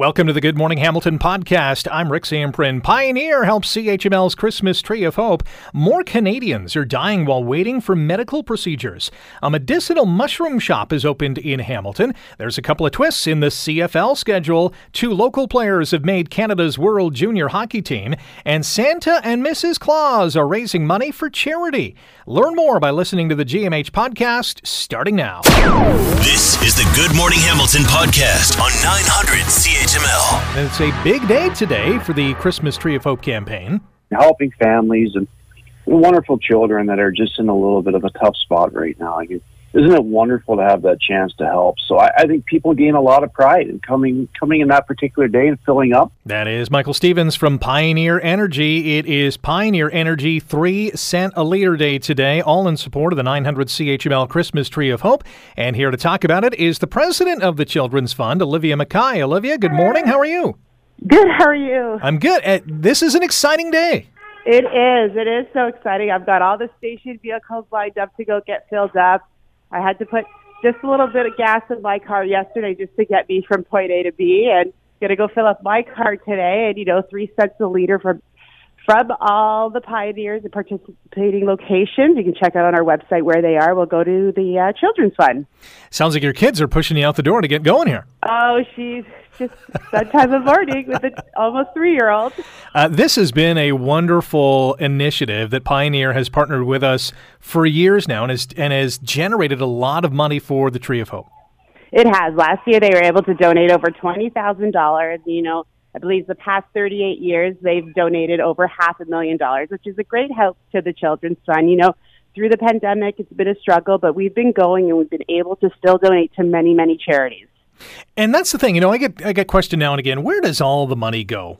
Welcome to the Good Morning Hamilton podcast. I'm Rick Zamprogna. Pioneer helps CHML's Christmas Tree of Hope. More Canadians are dying while waiting for medical procedures. A medicinal mushroom shop is opened in Hamilton. There's a couple of twists in the CFL schedule. Two local players have made Canada's World Junior Hockey Team. And Santa and Mrs. Claus are raising money for charity. Learn more by listening to the GMH podcast starting now. This is the Good Morning Hamilton podcast on 900 CHML. And it's a big day today for the Christmas Tree of Hope campaign. helping families and wonderful children that are just in a little bit of a tough spot right now. I mean, isn't it wonderful to have that chance to help? So I, I think people gain a lot of pride in coming coming in that particular day and filling up. That is Michael Stevens from Pioneer Energy. It is Pioneer Energy 3 cent a liter day today, all in support of the 900 CHML Christmas Tree of Hope. And here to talk about it is the president of the Children's Fund, Olivia Mackay. Olivia, good morning. How are you? Good. How are you? I'm good. Uh, This is an exciting day. It is. It is so exciting. I've got all the station vehicles lined up to go get filled up. I had to put just a little bit of gas in my car yesterday just to get me from point A to B, and gonna go fill up my car today. And you know, three cents a liter from from all the pioneers and participating locations. You can check out on our website where they are. We'll go to the uh, Children's Fund. Sounds like your kids are pushing you out the door to get going here. Oh, she's just that time of morning with an almost three year old. Uh, this has been a wonderful initiative that Pioneer has partnered with us for years now and has, and has generated a lot of money for the Tree of Hope. It has. Last year, they were able to donate over twenty thousand dollars. You know, I believe the past thirty-eight years, they've donated over half a million dollars, which is a great help to the Children's Fund. You know, through the pandemic, it's been a struggle, but we've been going and we've been able to still donate to many, many charities. And that's the thing, you know, I get I get questioned now and again, where does all the money go?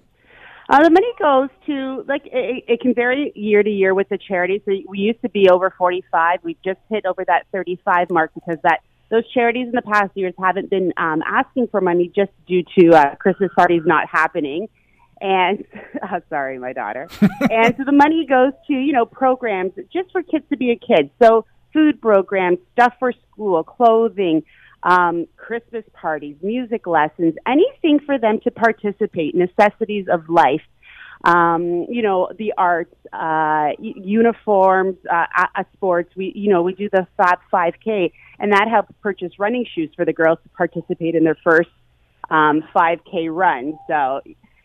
Uh, the money goes to like it, it can vary year to year with the charities. So we used to be over 45. We've just hit over that 35 mark because that those charities in the past years haven't been um, asking for money just due to uh, Christmas parties not happening. And uh, sorry, my daughter. and so the money goes to you know programs just for kids to be a kid. So food programs, stuff for school, clothing, um, Christmas parties, music lessons, anything for them to participate, necessities of life. Um, you know, the arts, uh, uniforms, uh, uh, sports. We, you know, we do the Fab 5K, and that helps purchase running shoes for the girls to participate in their first um, 5K run. So,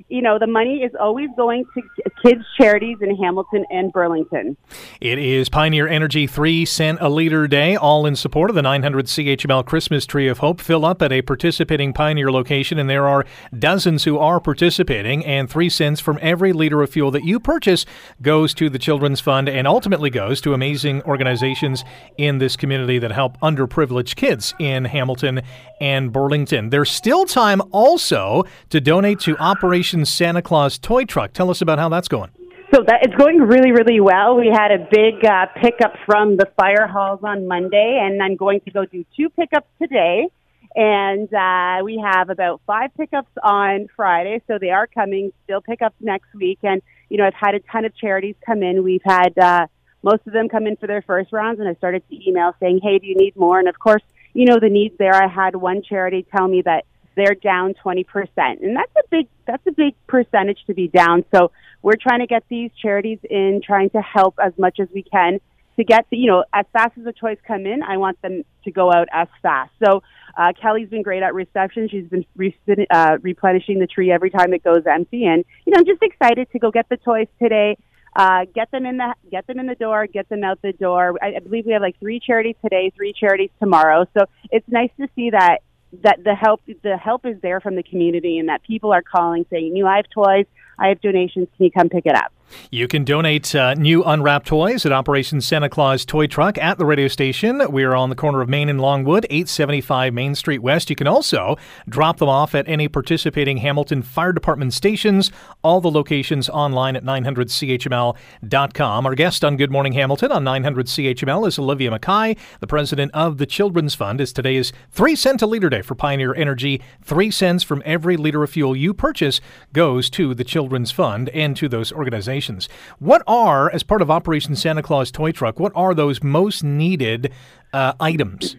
you know, the money is always going to kids' charities in Hamilton and Burlington. It is Pioneer Energy 3 cent a liter day, all in support of the 900 CHML Christmas Tree of Hope. Fill up at a participating Pioneer location, and there are dozens who are participating, and 3 cents from every liter of fuel that you purchase goes to the Children's Fund and ultimately goes to amazing organizations in this community that help underprivileged kids in Hamilton and Burlington. There's still time also to donate to Operation Santa Claus Toy Truck. Tell us about how that's going. So that it's going really, really well. We had a big uh, pickup from the fire halls on Monday, and I'm going to go do two pickups today. And uh, we have about five pickups on Friday, so they are coming. Still pickups next week, and you know I've had a ton of charities come in. We've had uh, most of them come in for their first rounds, and I started to email saying, "Hey, do you need more?" And of course, you know the needs there. I had one charity tell me that they're down 20%. And that's a big that's a big percentage to be down. So we're trying to get these charities in trying to help as much as we can to get the, you know, as fast as the toys come in, I want them to go out as fast. So uh, Kelly's been great at reception. She's been re- uh, replenishing the tree every time it goes empty, and you know, I'm just excited to go get the toys today. Uh, get them in the get them in the door, get them out the door. I, I believe we have like three charities today, three charities tomorrow. So it's nice to see that that the help the help is there from the community and that people are calling saying, "You, know, I have toys, I have donations. Can you come pick it up?" You can donate uh, new unwrapped toys at Operation Santa Claus Toy Truck at the radio station. We are on the corner of Main and Longwood, 875 Main Street West. You can also drop them off at any participating Hamilton Fire Department stations. All the locations online at 900CHML.com. Our guest on Good Morning Hamilton on 900CHML is Olivia Mackay, the president of the Children's Fund. As today is 3 cent a liter day for Pioneer Energy. 3 cents from every liter of fuel you purchase goes to the Children's Fund and to those organizations. What are, as part of Operation Santa Claus Toy Truck, what are those most needed uh, items?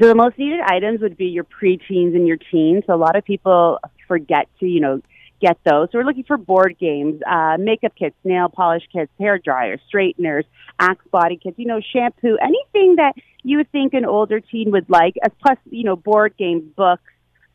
So the most needed items would be your preteens and your teens. So a lot of people forget to, you know, get those. So we're looking for board games, uh, makeup kits, nail polish kits, hair dryers, straighteners, Axe body kits, you know, shampoo, anything that you would think an older teen would like, as plus, you know, board games, books,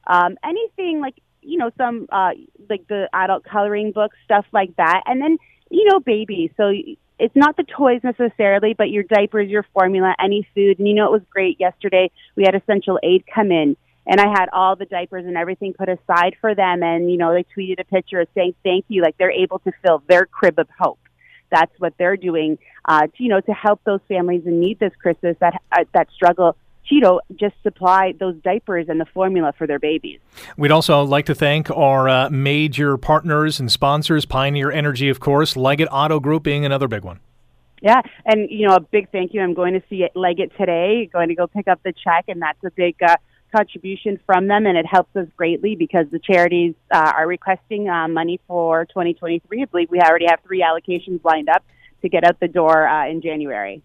um, anything like, you know, some, uh, like the adult coloring books, stuff like that. And then, you know, babies. So it's not the toys necessarily, but your diapers, your formula, any food. And you know, it was great yesterday. We had Essential Aid come in and I had all the diapers and everything put aside for them. And, you know, they tweeted a picture saying thank you. Like they're able to fill their crib of hope. That's what they're doing, uh, to, you know, to help those families in need this Christmas that, uh, that struggle Cheeto just supply those diapers and the formula for their babies. We'd also like to thank our uh, major partners and sponsors, Pioneer Energy, of course, Leggett Auto Group being another big one. Yeah, and you know a big thank you. I'm going to see Leggett today. Going to go pick up the check, and that's a big uh, contribution from them, and it helps us greatly because the charities uh, are requesting uh, money for 2023. I believe we already have three allocations lined up to get out the door uh, in January.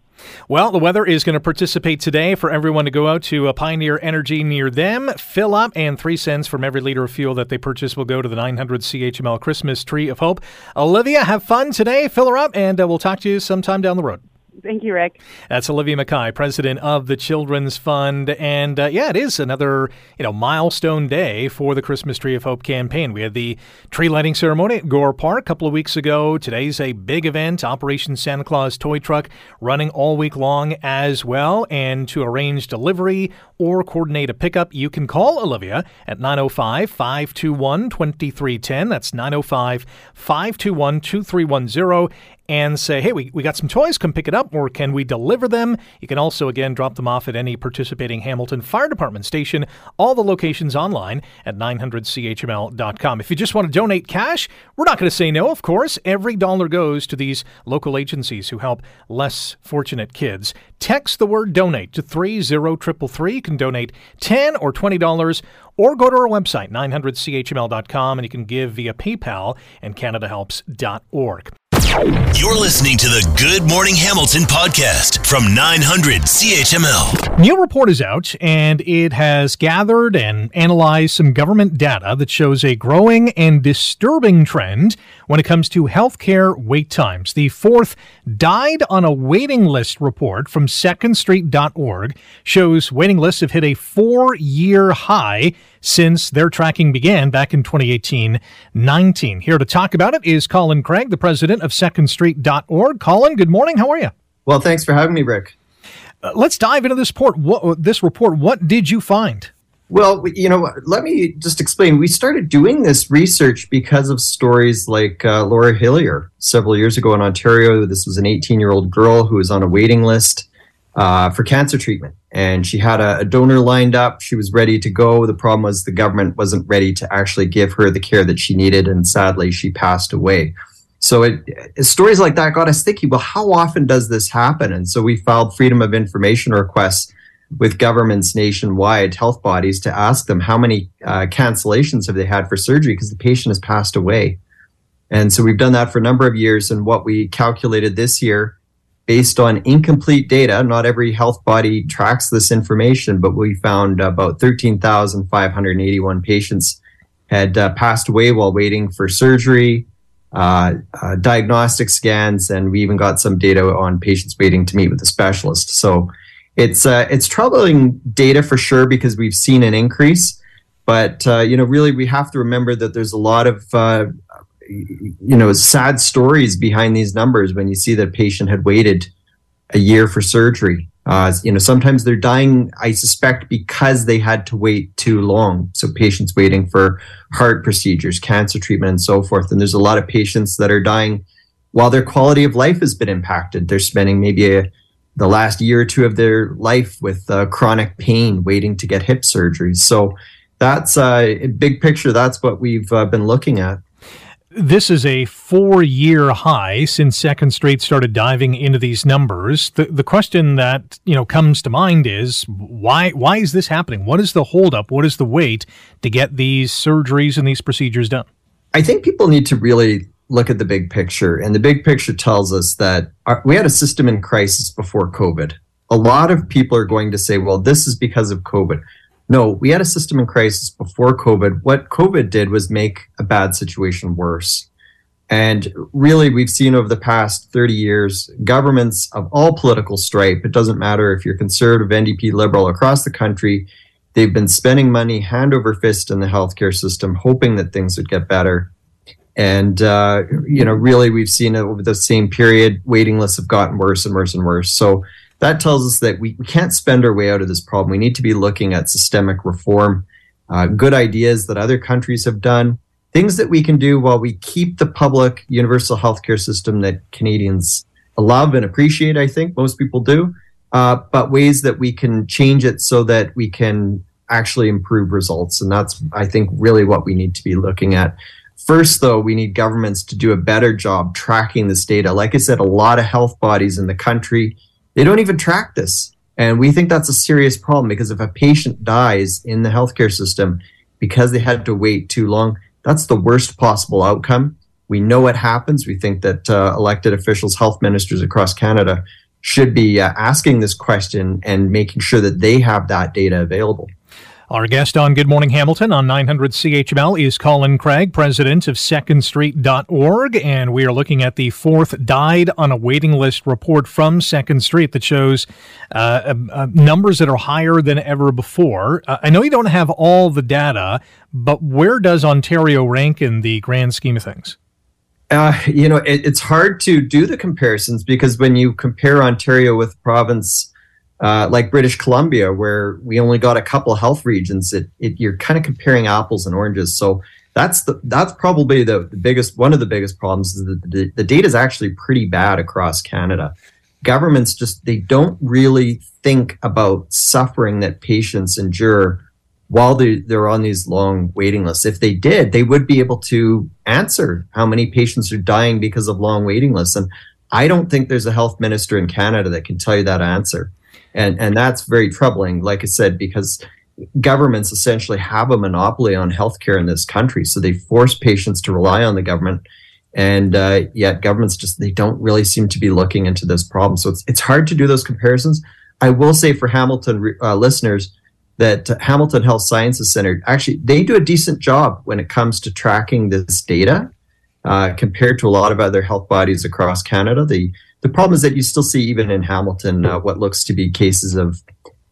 Well, the weather is going to participate today for everyone to go out to a Pioneer Energy near them, fill up, and three cents from every liter of fuel that they purchase will go to the 900 CHML Christmas Tree of Hope. Olivia, have fun today, fill her up, and uh, we'll talk to you sometime down the road. Thank you, Rick. That's Olivia Mackay, president of the Children's Fund, and uh, yeah, it is another you know milestone day for the Christmas Tree of Hope campaign. We had the tree lighting ceremony at Gore Park a couple of weeks ago. Today's a big event, Operation Santa Claus Toy Truck, running all week long as well. And to arrange delivery or coordinate a pickup, you can call Olivia at 905 521 2310. That's 905 521 2310 and say, hey, we, we got some toys, come pick it up, or can we deliver them? You can also, again, drop them off at any participating Hamilton Fire Department station. All the locations online at 900CHML.com. If you just want to donate cash, we're not going to say no, of course. Every dollar goes to these local agencies who help less fortunate kids. Text the word donate to 30333. You can donate 10 or $20 or go to our website, 900CHML.com, and you can give via PayPal and CanadaHelps.org. You're listening to the Good Morning Hamilton podcast from 900 CHML. New report is out, and it has gathered and analyzed some government data that shows a growing and disturbing trend when it comes to healthcare wait times. The fourth died on a waiting list report from secondstreet.org shows waiting lists have hit a four year high since their tracking began back in 2018 19. Here to talk about it is Colin Craig, the president of secondstreet.org. Colin, good morning. How are you? Well, thanks for having me, Rick. Uh, let's dive into this report. What, this report, what did you find? Well, you know, let me just explain. We started doing this research because of stories like uh, Laura Hillier several years ago in Ontario. This was an 18 year old girl who was on a waiting list uh, for cancer treatment. And she had a, a, donor lined up. She was ready to go. The problem was the government wasn't ready to actually give her the care that she needed. And sadly, she passed away. So it, it, stories like that got us thinking, well, how often does this happen? And so we filed freedom of information requests with governments nationwide, health bodies, to ask them how many uh, cancellations have they had for surgery because the patient has passed away. And so we've done that for a number of years. And what we calculated this year based on incomplete data. Not every health body tracks this information, but we found about 13,581 patients had uh, passed away while waiting for surgery, uh, uh, diagnostic scans, and we even got some data on patients waiting to meet with a specialist. So it's uh, it's troubling data for sure because we've seen an increase. But uh, you know, really, we have to remember that there's a lot of uh, you know sad stories behind these numbers when you see that a patient had waited a year for surgery. Uh, you know sometimes they're dying i suspect because they had to wait too long. So patients waiting for heart procedures cancer treatment and so forth. And there's a lot of patients that are dying while their quality of life has been impacted. They're spending maybe a, the last year or two of their life with uh, chronic pain waiting to get hip surgery. So that's uh, big picture that's what we've uh, been looking at this is a four year high since Second Street started diving into these numbers. The, the question that you know comes to mind is why why is this happening? What is the holdup? What is the wait to get these surgeries and these procedures done? I think people need to really look at the big picture, and the big picture tells us that our, we had a system in crisis before COVID. A lot of people are going to say, "Well, this is because of COVID." No, we had a system in crisis before COVID. What COVID did was make a bad situation worse. And really, we've seen over the past 30 years governments of all political stripe, it doesn't matter if you're conservative, NDP, liberal, across the country, they've been spending money hand over fist in the healthcare system, hoping that things would get better. And, uh, you know, really, we've seen over the same period, waiting lists have gotten worse and worse and worse. So that tells us that we, we can't spend our way out of this problem. We need to be looking at systemic reform, uh, good ideas that other countries have done, things that we can do while we keep the public universal healthcare system that Canadians love and appreciate, I think most people do, uh, but ways that we can change it so that we can actually improve results. And that's, I think, really what we need to be looking at. First, though, we need governments to do a better job tracking this data. Like I said, a lot of health bodies in the country, they don't even track this. And we think that's a serious problem because if a patient dies in the healthcare system because they had to wait too long, that's the worst possible outcome. We know what happens. We think that uh, elected officials, health ministers across Canada, should be uh, asking this question and making sure that they have that data available. Our guest on Good Morning Hamilton on 900 CHML is Colin Craig, president of SecondStreet.org, and we are looking at the fourth died on a waiting list report from Second Street that shows uh, uh, uh numbers that are higher than ever before. Uh, I know you don't have all the data, but where does Ontario rank in the grand scheme of things? Uh, you know, it, it's hard to do the comparisons because when you compare Ontario with province uh, like British Columbia, where we only got a couple health regions, it, it you're kind of comparing apples and oranges. So that's the that's probably the, the biggest one of the biggest problems is that the, the data is actually pretty bad across Canada. Governments just they don't really think about suffering that patients endure while they, they're on these long waiting lists. If they did, they would be able to answer how many patients are dying because of long waiting lists. And I don't think there's a health minister in Canada that can tell you that answer and and that's very troubling. Like I said, because governments essentially have a monopoly on healthcare in this country, so they force patients to rely on the government, and uh, yet governments just they don't really seem to be looking into this problem. So it's it's hard to do those comparisons. I will say for Hamilton uh, listeners that Hamilton Health Sciences Center actually they do a decent job when it comes to tracking this data uh, compared to a lot of other health bodies across Canada. They the problem is that you still see, even in Hamilton, uh, what looks to be cases of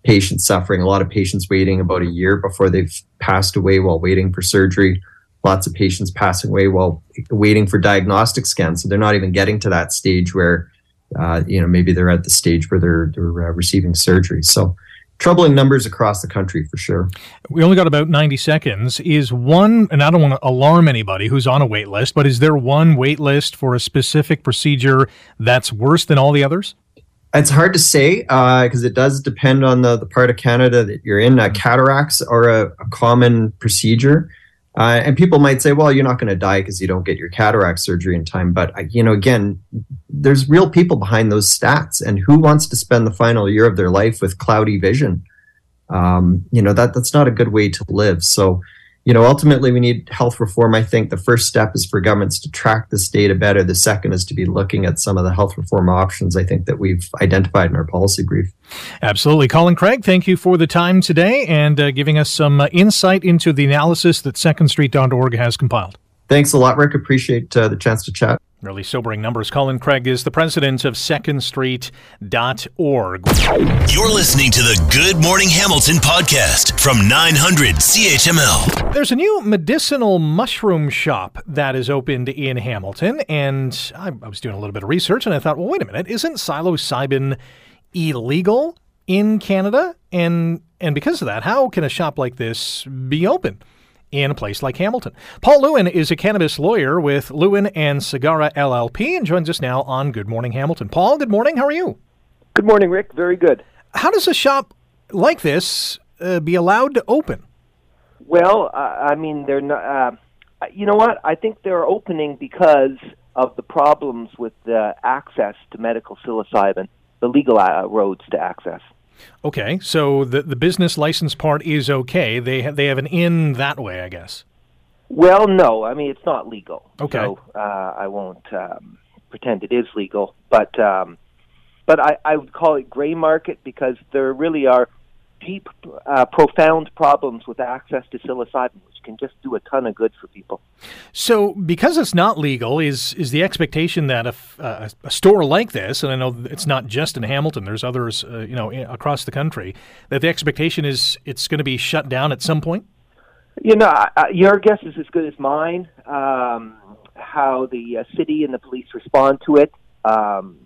patients suffering. A lot of patients waiting about a year before they've passed away while waiting for surgery. Lots of patients passing away while waiting for diagnostic scans. So they're not even getting to that stage where, uh, you know, maybe they're at the stage where they're, they're uh, receiving surgery. So troubling numbers across the country for sure. We only got about 90 seconds. Is one, and I don't want to alarm anybody who's on a wait list, but is there one wait list for a specific procedure that's worse than all the others? It's hard to say because uh, it does depend on the, the part of Canada that you're in. Uh, cataracts are a, a common procedure. Uh, and people might say, well, you're not going to die because you don't get your cataract surgery in time. But, uh, you know, again, there's real people behind those stats. And who wants to spend the final year of their life with cloudy vision? Um, you know, that that's not a good way to live. So, you know, ultimately we need health reform. I think the first step is for governments to track this data better. The second is to be looking at some of the health reform options I think that we've identified in our policy brief. Absolutely. Colin Craig, thank you for the time today and uh, giving us some uh, insight into the analysis that secondstreet.org has compiled. Thanks a lot, Rick. Appreciate uh, the chance to chat. Really sobering numbers. Colin Craig is the president of secondstreet.org. You're listening to the Good Morning Hamilton podcast from 900 CHML. There's a new medicinal mushroom shop that is opened in Hamilton, and I, I was doing a little bit of research and I thought, well, wait a minute, isn't psilocybin illegal in Canada? And and because of that, how can a shop like this be open? In a place like Hamilton. Paul Lewin is a cannabis lawyer with Lewin and Sagara LLP and joins us now on Good Morning Hamilton. Paul, good morning. How are you? Good morning, Rick. Very good. How does a shop like this uh, be allowed to open? Well, uh, I mean, they're not. Uh, you know what? I think they're opening because of the problems with the access to medical psilocybin, the legal uh, roads to access. Okay, so the the business license part is okay. They ha- they have an in that way, I guess. Well, no, I mean it's not legal. Okay, so uh, I won't um, pretend it is legal, but um, but I, I would call it gray market because there really are deep, uh, profound problems with access to psilocybin, which can just do a ton of good for people. So, because it's not legal, is is the expectation that if uh, a store like this, and I know it's not just in Hamilton, there's others, uh, you know, across the country, that the expectation is it's going to be shut down at some point? You know, uh, your guess is as good as mine. Um, how the uh, city and the police respond to it. Um,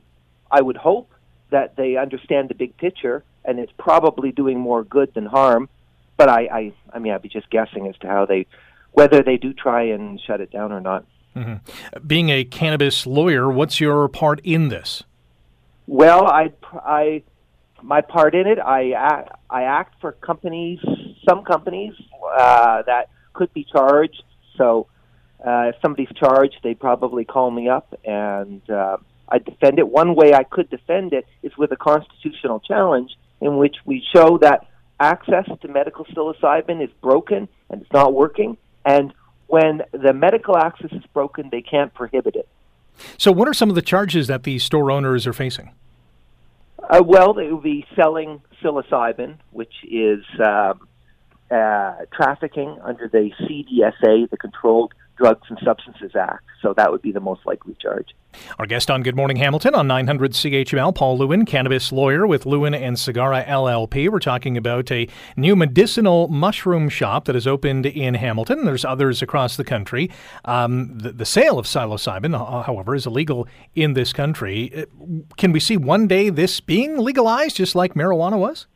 I would hope that they understand the big picture, and it's probably doing more good than harm. But I, I, I mean, I'd be just guessing as to how they, whether they do try and shut it down or not. Mm-hmm. Being a cannabis lawyer, what's your part in this? Well, I, I, my part in it, I act, I act for companies, some companies uh, that could be charged. So uh, if somebody's charged, they probably call me up and uh, I defend it. One way I could defend it is with a constitutional challenge in which we show that access to medical psilocybin is broken and it's not working. And when the medical access is broken, they can't prohibit it. So, what are some of the charges that these store owners are facing? Uh, well, they will be selling psilocybin, which is um, uh, trafficking under the CDSA, the Controlled Drugs and Substances Act. So that would be the most likely charge. Our guest on Good Morning Hamilton on 900 CHML, Paul Lewin, cannabis lawyer with Lewin and Sagara LLP. We're talking about a new medicinal mushroom shop that has opened in Hamilton. There's others across the country. Um, the, the, sale of psilocybin, uh, however, is illegal in this country. Uh, can we see one day this being legalized, just like marijuana was?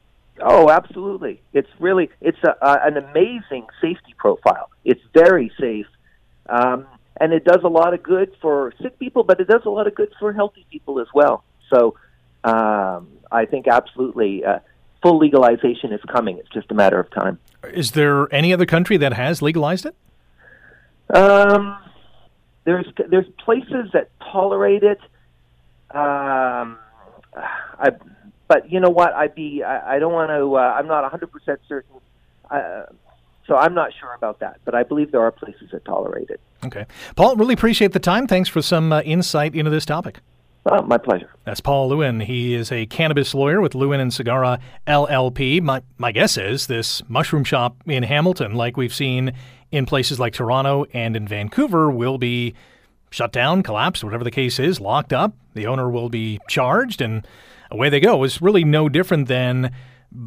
Oh, absolutely. It's really it's a, uh, an amazing safety profile. It's very safe um, and it does a lot of good for sick people, but it does a lot of good for healthy people as well. So um, I think absolutely uh, full legalization is coming. It's just a matter of time. Is there any other country that has legalized it? Um, there's there's places that tolerate it. Um, I, but you know what? I'd be I, I don't want to. Uh, I'm not 100 percent certain. Uh, so I'm not sure about that, but I believe there are places that tolerate it. Okay. Paul, really appreciate the time. Thanks for some uh, insight into this topic. Uh, my pleasure. That's Paul Lewin. He is a cannabis lawyer with Lewin and Sagara LLP. My, my guess is this mushroom shop in Hamilton, like we've seen in places like Toronto and in Vancouver, will be shut down, collapsed, whatever the case is, locked up. The owner will be charged, and away they go. It's really no different than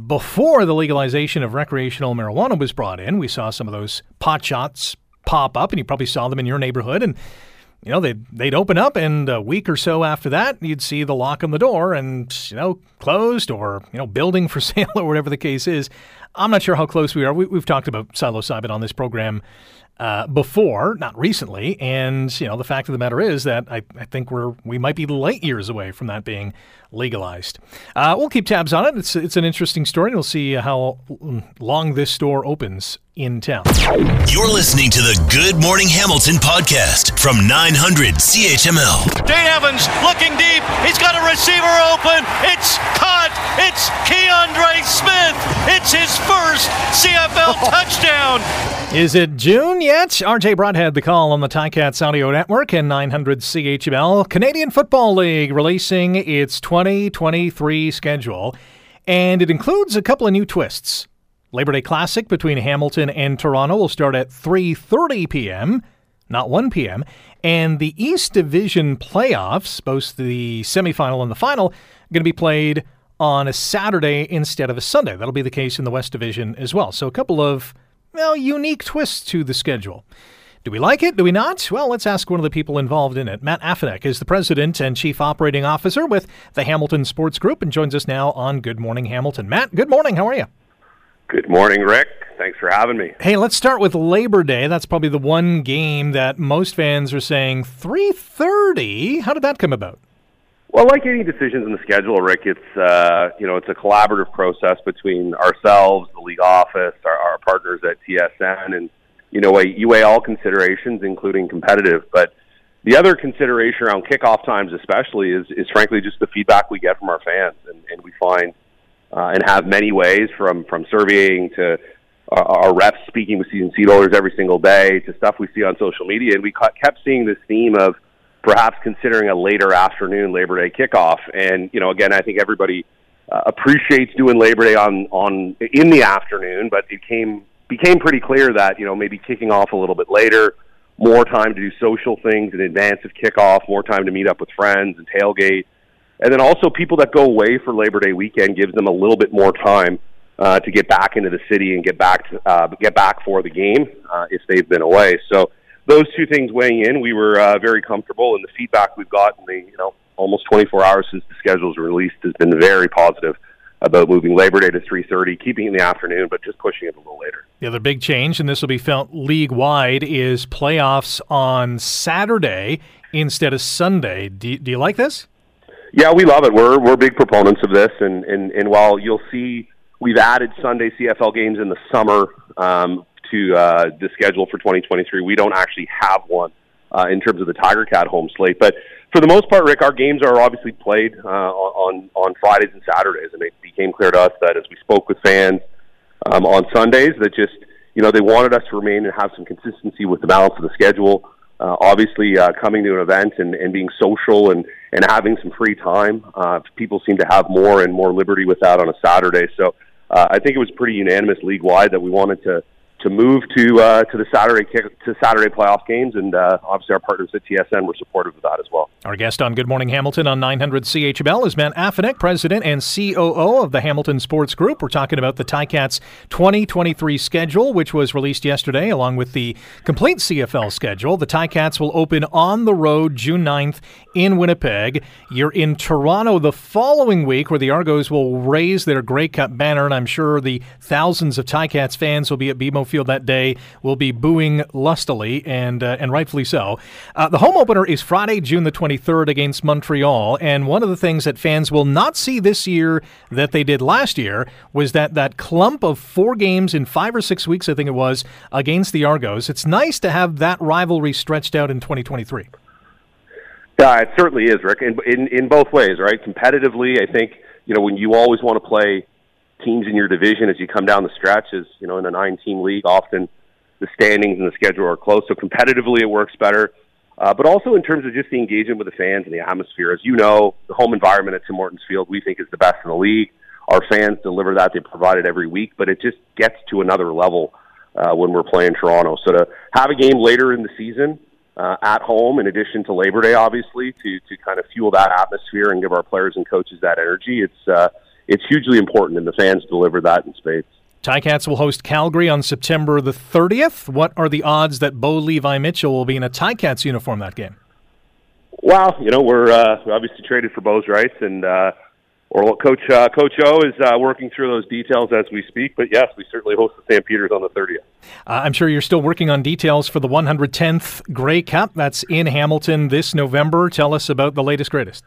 before the legalization of recreational marijuana was brought in, we saw some of those pot shots pop up, and you probably saw them in your neighborhood. And you know they'd they'd open up, and a week or so after that, you'd see the lock on the door, and you know closed or you know building for sale or whatever the case is. I'm not sure how close we are. We, have talked about psilocybin on this program uh, before, not recently. And you know, the fact of the matter is that I, I think we're we might be light years away from that being legalized. Uh, we'll keep tabs on it. It's it's an interesting story, and we'll see how long this store opens in town. You're listening to the Good Morning Hamilton podcast from 900 CHML. Dane Evans looking deep. He's got a receiver open. It's caught. It's Kiondre Smith. It's his first CFL touchdown. Is it June yet? RJ Broadhead, the call on the Ticats Audio Network and 900 CHML. Canadian Football League releasing its 2023 schedule, and it includes a couple of new twists. Labor Day Classic between Hamilton and Toronto will start at 3:30 p.m., not 1 p.m., and the East Division playoffs, both the semifinal and the final, are going to be played on a Saturday instead of a Sunday. That'll be the case in the West Division as well. So a couple of well, unique twists to the schedule. Do we like it? Do we not? Well, let's ask one of the people involved in it. Matt Afinec is the president and chief operating officer with the Hamilton Sports Group and joins us now on Good Morning Hamilton. Matt, good morning. How are you? Good morning, Rick. Thanks for having me. Hey, let's start with Labor Day. That's probably the one game that most fans are saying 3:30. How did that come about? Well, like any decisions in the schedule, Rick, it's uh, you know it's a collaborative process between ourselves, the league office, our, our partners at TSN, and you know you weigh all considerations, including competitive. But the other consideration around kickoff times, especially, is is frankly just the feedback we get from our fans, and, and we find uh, and have many ways from from surveying to our, our reps speaking with season seat holders every single day to stuff we see on social media, and we kept seeing this theme of perhaps considering a later afternoon Labor Day kickoff. And you know, again, I think everybody uh, appreciates doing Labor Day on on in the afternoon, but it came became pretty clear that you know maybe kicking off a little bit later, more time to do social things in advance of kickoff, more time to meet up with friends and tailgate, and then also people that go away for Labor Day weekend gives them a little bit more time uh, to get back into the city and get back to, uh, get back for the game uh, if they've been away. So those two things weighing in, we were uh, very comfortable, and the feedback we've gotten the you know almost 24 hours since the schedule's released has been very positive about moving Labor Day to 3:30, keeping it in the afternoon, but just pushing it a little later. The other big change, and this will be felt league wide, is playoffs on Saturday instead of Sunday. Do, do you like this? Yeah, we love it. We're we're big proponents of this, and and and while you'll see we've added Sunday CFL games in the summer um, to uh, the schedule for 2023, we don't actually have one uh, in terms of the Tiger Cat home slate, but for the most part, Rick, our games are obviously played uh, on on Fridays and Saturdays, and it became clear to us that as we spoke with fans um, on Sundays, that just you know they wanted us to remain and have some consistency with the balance of the schedule. Uh, obviously, uh, coming to an event and, and being social and and having some free time, uh, people seem to have more and more liberty with that on a Saturday. So uh, I think it was pretty unanimous league wide that we wanted to to move to uh, to the Saturday to Saturday playoff games, and uh, obviously our partners at TSN were supportive of that as well. Our guest on Good Morning Hamilton on 900 CHML is Matt Afinec, President and COO of the Hamilton Sports Group. We're talking about the Ticats 2023 schedule, which was released yesterday, along with the complete CFL schedule. The Ticats will open on the road June 9th in Winnipeg. You're in Toronto the following week, where the Argos will raise their Grey Cup banner, and I'm sure the thousands of Ticats fans will be at BMO Field that day will be booing lustily, and uh, and rightfully so. Uh, the home opener is Friday, June the 23rd against Montreal, and one of the things that fans will not see this year that they did last year was that that clump of four games in five or six weeks, I think it was, against the Argos. It's nice to have that rivalry stretched out in 2023. Yeah, it certainly is, Rick. In, in in both ways, right? Competitively, I think you know when you always want to play teams in your division as you come down the stretch. Is you know in a nine-team league, often the standings and the schedule are close, so competitively it works better. Uh, but also in terms of just the engagement with the fans and the atmosphere. As you know, the home environment at Tim Hortons Field we think is the best in the league. Our fans deliver that; they provide it every week, but it just gets to another level uh, when we're playing Toronto. So to have a game later in the season uh, at home, in addition to Labor Day, obviously, to to kind of fuel that atmosphere and give our players and coaches that energy, it's uh, it's hugely important, and the fans deliver that in spades. Ticats will host Calgary on September the 30th. What are the odds that Bo Levi Mitchell will be in a Ticats uniform that game? Well, you know, we're uh, we obviously traded for Bo's rights, and uh, or Coach uh, Coach O is uh, working through those details as we speak. But yes, we certainly host the Stampeders on the 30th. Uh, I'm sure you're still working on details for the 110th Grey Cup. That's in Hamilton this November. Tell us about the latest, greatest.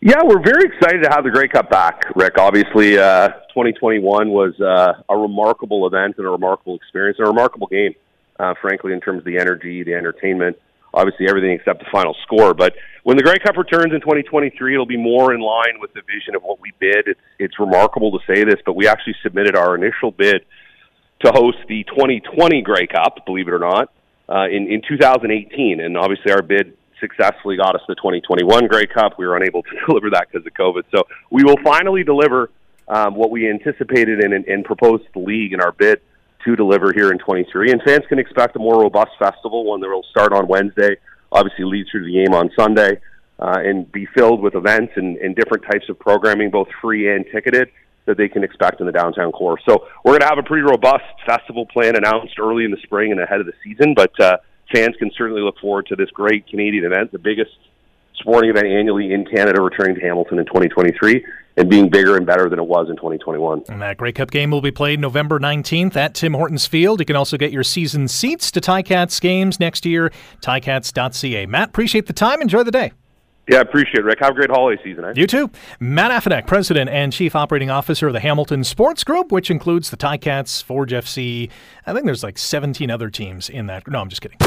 Yeah, we're very excited to have the Grey Cup back, Rick. Obviously, uh, 2021 was uh, a remarkable event and a remarkable experience, and a remarkable game, uh, frankly, in terms of the energy, the entertainment, obviously everything except the final score. But when the Grey Cup returns in 2023, it'll be more in line with the vision of what we bid. It's, it's remarkable to say this, but we actually submitted our initial bid to host the 2020 Grey Cup, believe it or not, uh, in, in 2018. And obviously, our bid successfully got us the 2021 Grey Cup. We were unable to deliver that because of COVID. So we will finally deliver um, what we anticipated and, and, and proposed to the league in our bid to deliver here in 23. And fans can expect a more robust festival, one that will start on Wednesday, obviously lead through the game on Sunday, uh, and be filled with events and, and different types of programming, both free and ticketed, that they can expect in the downtown core. So we're going to have a pretty robust festival plan announced early in the spring and ahead of the season, but uh, fans can certainly look forward to this great Canadian event, the biggest sporting event annually in Canada, returning to Hamilton in 2023 and being bigger and better than it was in 2021. And that Grey Cup game will be played November 19th at Tim Hortons Field. You can also get your season seats to Ticats games next year, ticats.ca. Matt, appreciate the time. Enjoy the day. Yeah, I appreciate it, Rick. Have a great holiday season. Eh? You too. Matt Afinec, President and Chief Operating Officer of the Hamilton Sports Group, which includes the Ticats, Forge FC. I think there's like 17 other teams in that. No, I'm just kidding.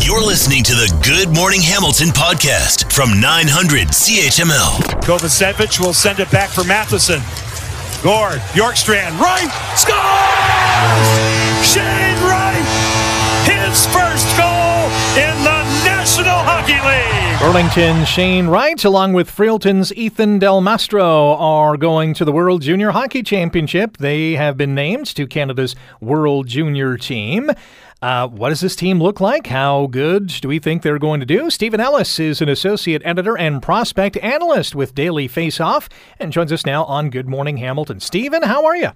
You're listening to the Good Morning Hamilton podcast from 900 CHML. Kovacevic will send it back for Matheson. Gourde, Bjorkstrand, right, scores! Shane Wright, his first goal in the National Hockey League. Burlington Shane Wright, along with Freelton's Ethan Del Mastro, are going to the World Junior Hockey Championship. They have been named to Canada's World Junior team. Uh, what does this team look like? How good do we think they're going to do? Stephen Ellis is an associate editor and prospect analyst with Daily Faceoff and joins us now on Good Morning Hamilton. Stephen, how are you?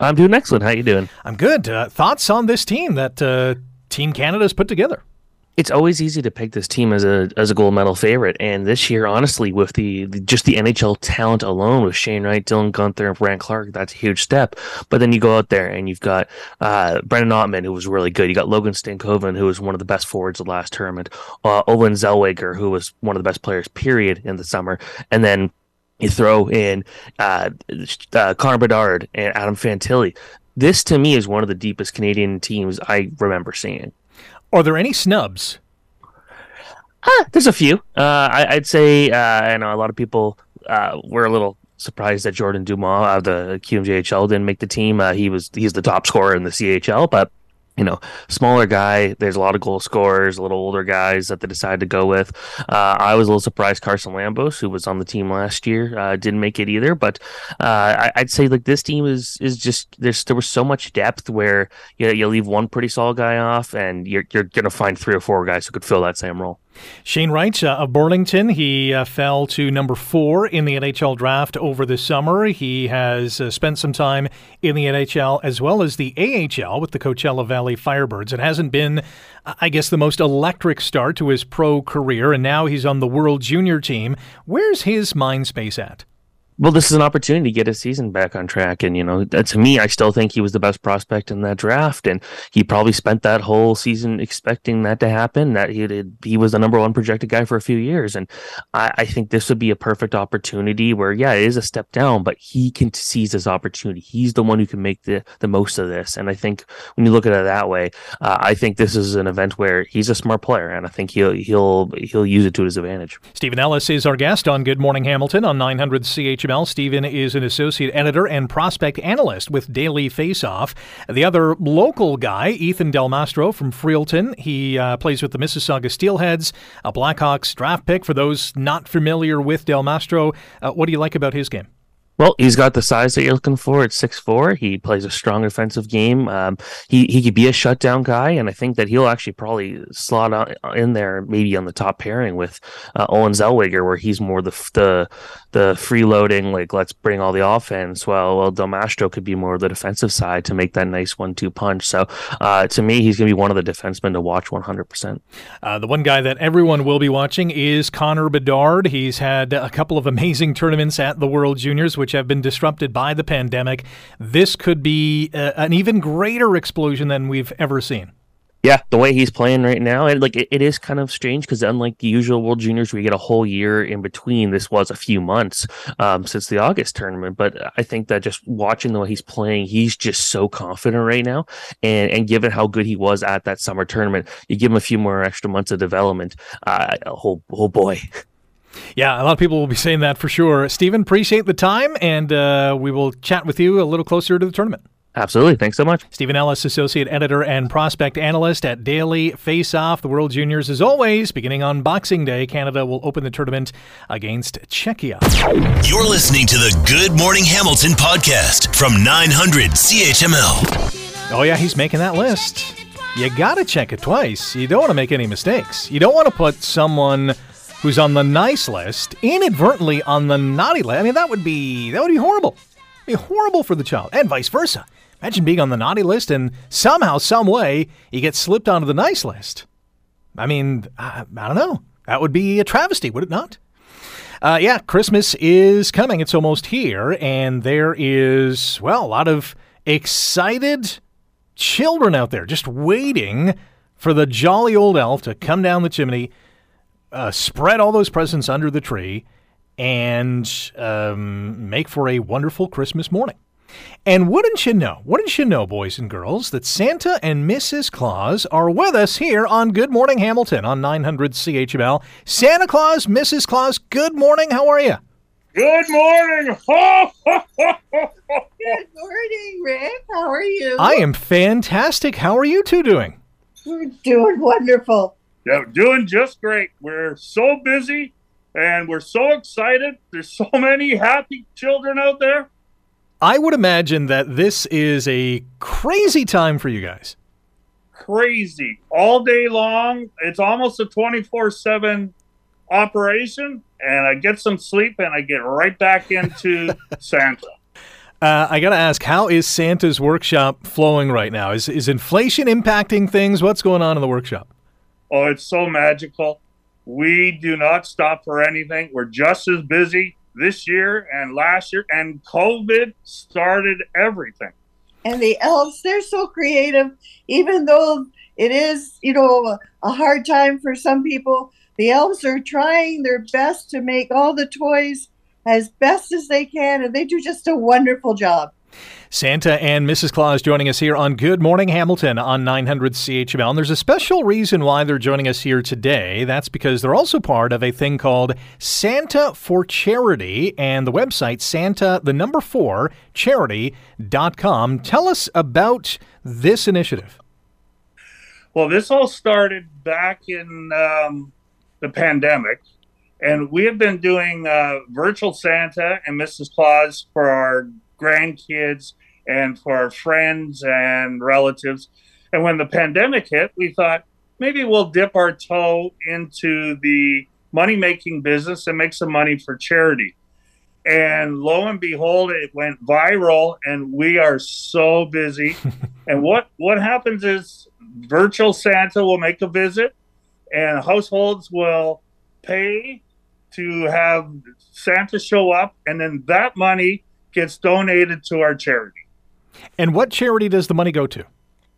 I'm doing excellent. How are you doing? I'm good. Uh, thoughts on this team that uh, Team Canada's put together? It's always easy to pick this team as a as a gold medal favorite, and this year, honestly, with the, the, just the NHL talent alone, with Shane Wright, Dylan Guenther, and Brandt Clarke, that's a huge step. But then you go out there and you've got uh, Brennan Othmann, who was really good. You got Logan Stankoven, who was one of the best forwards of the last tournament. Uh, Olen Zellweger, who was one of the best players, period, in the summer, and then you throw in uh, uh, Connor Bedard and Adam Fantilli. This to me is one of the deepest Canadian teams I remember seeing. Are there any snubs? Ah, there's a few. Uh, I, would say uh, I know a lot of people uh, were a little surprised that Jordan Dumais of the QMJHL didn't make the team. Uh, he was he's the top scorer in the CHL, but you know, smaller guy. There's a lot of goal scorers, a little older guys that they decided to go with. Uh, I was a little surprised Carson Lambos, who was on the team last year, uh, didn't make it either. But uh, I, would say like this team is is just there's there was so much depth where you know, you leave one pretty solid guy off, and you're you're gonna find three or four guys who could fill that same role. Shane Wright uh, of Burlington, he uh, fell to number four in the NHL draft over the summer. He has uh, spent some time in the NHL as well as the AHL with the Coachella Valley Firebirds. It hasn't been, I guess, the most electric start to his pro career, and now he's on the World Junior team. Where's his mind space at? Well, this is an opportunity to get his season back on track. And, you know, to me, I still think he was the best prospect in that draft. And he probably spent that whole season expecting that to happen, that he did, he was the number one projected guy for a few years. And I, I, think this would be a perfect opportunity where, yeah, it is a step down, but he can seize this opportunity. He's the one who can make the, the most of this. And I think when you look at it that way, uh, I think this is an event where he's a smart player. And I think he'll, he'll, he'll use it to his advantage. Stephen Ellis is our guest on Good Morning Hamilton on 900 CHML. Stephen is an associate editor and prospect analyst with Daily Faceoff. The other local guy, Ethan Del Mastro from Freelton, he uh, plays with the Mississauga Steelheads, a Blackhawks draft pick. For those not familiar with Del Mastro, uh, what do you like about his game? Well, he's got the size that you're looking for at six four. He plays a strong offensive game. Um, he he could be a shutdown guy, and I think that he'll actually probably slot on, in there, maybe on the top pairing with uh, Olen Zellweger, where he's more the the the freeloading, like let's bring all the offense. Well, well, Del Mastro could be more of the defensive side to make that nice one two punch. So uh, to me, he's going to be one of the defensemen to watch 100. Uh, percent The one guy that everyone will be watching is Connor Bedard. He's had a couple of amazing tournaments at the World Juniors which have been disrupted by the pandemic. This could be uh, an even greater explosion than we've ever seen. Yeah, the way he's playing right now, and like it, it is kind of strange because unlike the usual World Juniors, we get a whole year in between, this was a few months um, since the August tournament. But I think that just watching the way he's playing, he's just so confident right now, and and given how good he was at that summer tournament, you give him a few more extra months of development. Uh, oh, oh boy. Yeah, a lot of people will be saying that for sure. Stephen, appreciate the time, and uh, we will chat with you a little closer to the tournament. Absolutely. Thanks so much. Stephen Ellis, Associate Editor and Prospect Analyst at Daily Face Off. The World Juniors, as always, beginning on Boxing Day, Canada will open the tournament against Czechia. You're listening to the Good Morning Hamilton podcast from 900 CHML. Oh, yeah, he's making that list. You got to check it twice. You don't want to make any mistakes. You don't want to put someone who's on the nice list inadvertently on the naughty list. I mean, that would be that would be horrible. It'd be horrible for the child, and vice versa. Imagine being on the naughty list and somehow, some way, you get slipped onto the nice list. I mean, I, I don't know. That would be a travesty, would it not? Uh, yeah, Christmas is coming. It's almost here, and there is well a lot of excited children out there just waiting for the jolly old elf to come down the chimney uh, spread all those presents under the tree and um, make for a wonderful Christmas morning. And wouldn't you know, wouldn't you know, boys and girls, that Santa and Mrs. Claus are with us here on Good Morning Hamilton on 900 CHML. Santa Claus, Mrs. Claus, good morning. How are you? Good morning. good morning, Rick. How are you? I am fantastic. How are you two doing? We're doing wonderful. Yeah, we're doing just great. We're so busy and we're so excited. There's so many happy children out there. I would imagine that this is a crazy time for you guys. Crazy. All day long. It's almost a 24 7 operation. And I get some sleep and I get right back into Santa. Uh, I got to ask, how is Santa's workshop flowing right now? Is, is inflation impacting things? What's going on in the workshop? Oh, it's so magical. We do not stop for anything. We're just as busy this year and last year, and COVID started everything. And the elves, they're so creative, even though it is, you know, a hard time for some people. The elves are trying their best to make all the toys as best as they can, and they do just a wonderful job. Santa and Mrs. Claus joining us here on Good Morning Hamilton on 900 CHML. And there's a special reason why they're joining us here today. That's because they're also part of a thing called Santa for Charity and the website Santa, the number four, charity.com. Tell us about this initiative. Well, this all started back in um, the pandemic. And we have been doing uh, virtual Santa and Mrs. Claus for our grandkids and for our friends and relatives. And when the pandemic hit, we thought maybe we'll dip our toe into the money making business and make some money for charity. And lo and behold, it went viral, and we are so busy. and what what happens is virtual Santa will make a visit, and households will pay to have Santa show up, and then that money gets donated to our charity. And what charity does the money go to?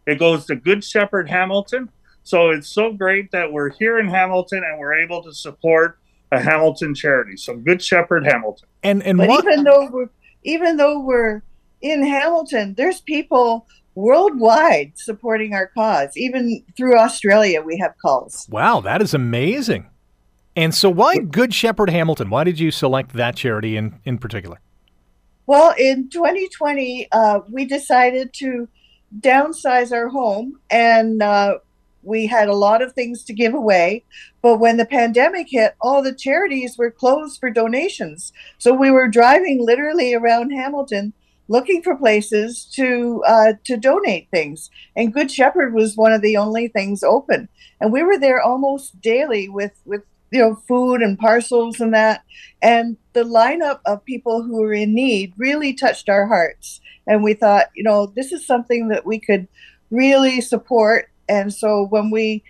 It goes to Good Shepherd Hamilton. So it's so great that we're here in Hamilton and we're able to support a Hamilton charity. So Good Shepherd Hamilton. And and but what? even though we're even though we're in Hamilton, there's people worldwide supporting our cause. Even through Australia, we have calls. Wow, that is amazing. And so, why Good Shepherd Hamilton? Why did you select that charity in, in particular? Well, in 2020, uh, we decided to downsize our home and uh, we had a lot of things to give away. But when the pandemic hit, all the charities were closed for donations. So we were driving literally around Hamilton looking for places to uh, to donate things. And Good Shepherd was one of the only things open. And we were there almost daily with with you know food and parcels and that. And the lineup of people who were in need really touched our hearts. And we thought you know this is something that we could really support. And so when we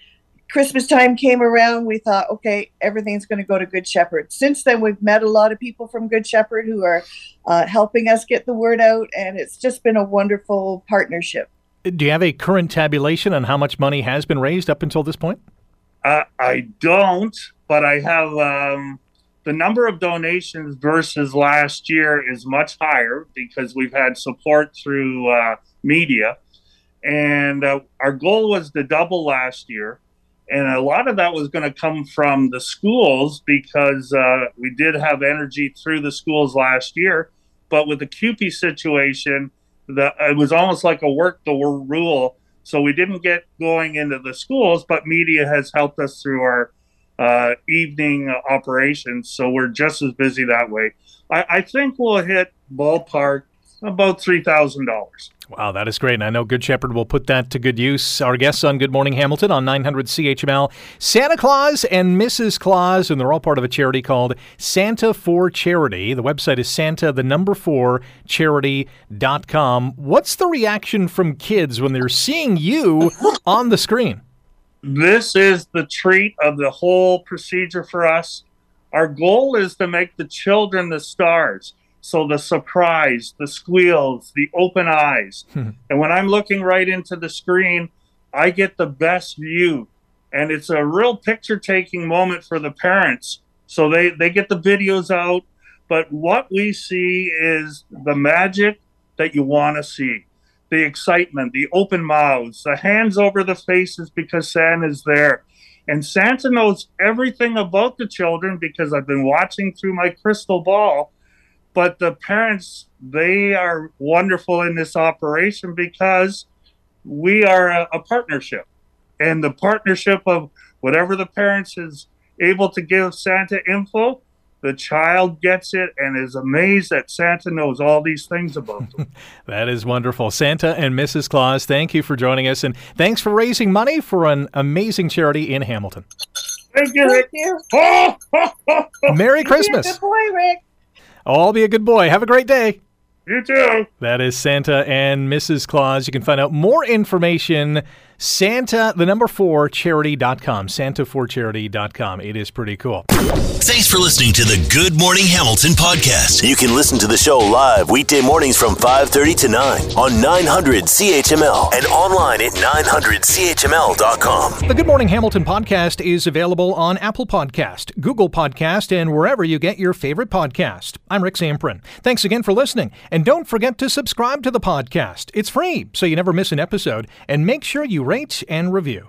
christmas time came around we thought okay everything's going to go to good shepherd. Since then we've met a lot of people from good shepherd who are uh, helping us get the word out and it's just been a wonderful partnership. Do you have a current tabulation on how much money has been raised up until this point uh, I don't, but I have um, the number of donations versus last year is much higher because we've had support through uh, media. And uh, our goal was to double last year. And a lot of that was going to come from the schools because uh, we did have energy through the schools last year. But with the CUPE situation, the, it was almost like a work the rule so we didn't get going into the schools, but media has helped us through our uh, evening operations. So we're just as busy that way. I, I think we'll hit ballpark about $3,000. Wow, that is great. And I know Good Shepherd will put that to good use. Our guests on Good Morning Hamilton on 900 CHML, Santa Claus and Mrs. Claus, and they're all part of a charity called Santa for Charity. The website is Santa, the number four, charity.com. What's the reaction from kids when they're seeing you on the screen? This is the treat of the whole procedure for us. Our goal is to make the children the stars. So the surprise, the squeals, the open eyes. Hmm. and when I'm looking right into the screen, I get the best view. And it's a real picture taking moment for the parents. So they, they get the videos out. But what we see is the magic that you want to see the excitement, the open mouths, the hands over the faces because Santa's there. And Santa knows everything about the children because I've been watching through my crystal ball but the parents they are wonderful in this operation because we are a, a partnership and the partnership of whatever the parents is able to give Santa info, the child gets it and is amazed that Santa knows all these things about them. that is wonderful. Santa and Mrs. Claus, thank you for joining us and thanks for raising money for an amazing charity in Hamilton. Thank you, Thank Rick. you. Merry You be a Christmas. Good boy, Rick. I'll be a good boy. Have a great day. You too. That is Santa and Mrs. Claus. You can find out more information. Santa, the number four, charity.com. Santa4charity.com. It is pretty cool. Thanks for listening to the Good Morning Hamilton podcast. You can listen to the show live weekday mornings from 5:30 to 9 on 900 CHML and online at 900CHML.com. The Good Morning Hamilton podcast is available on Apple Podcast, Google Podcast, and wherever you get your favorite podcast. I'm Rick Zamprogna. Thanks again for listening. And don't forget to subscribe to the podcast. It's free, so you never miss an episode. And make sure you rate and review.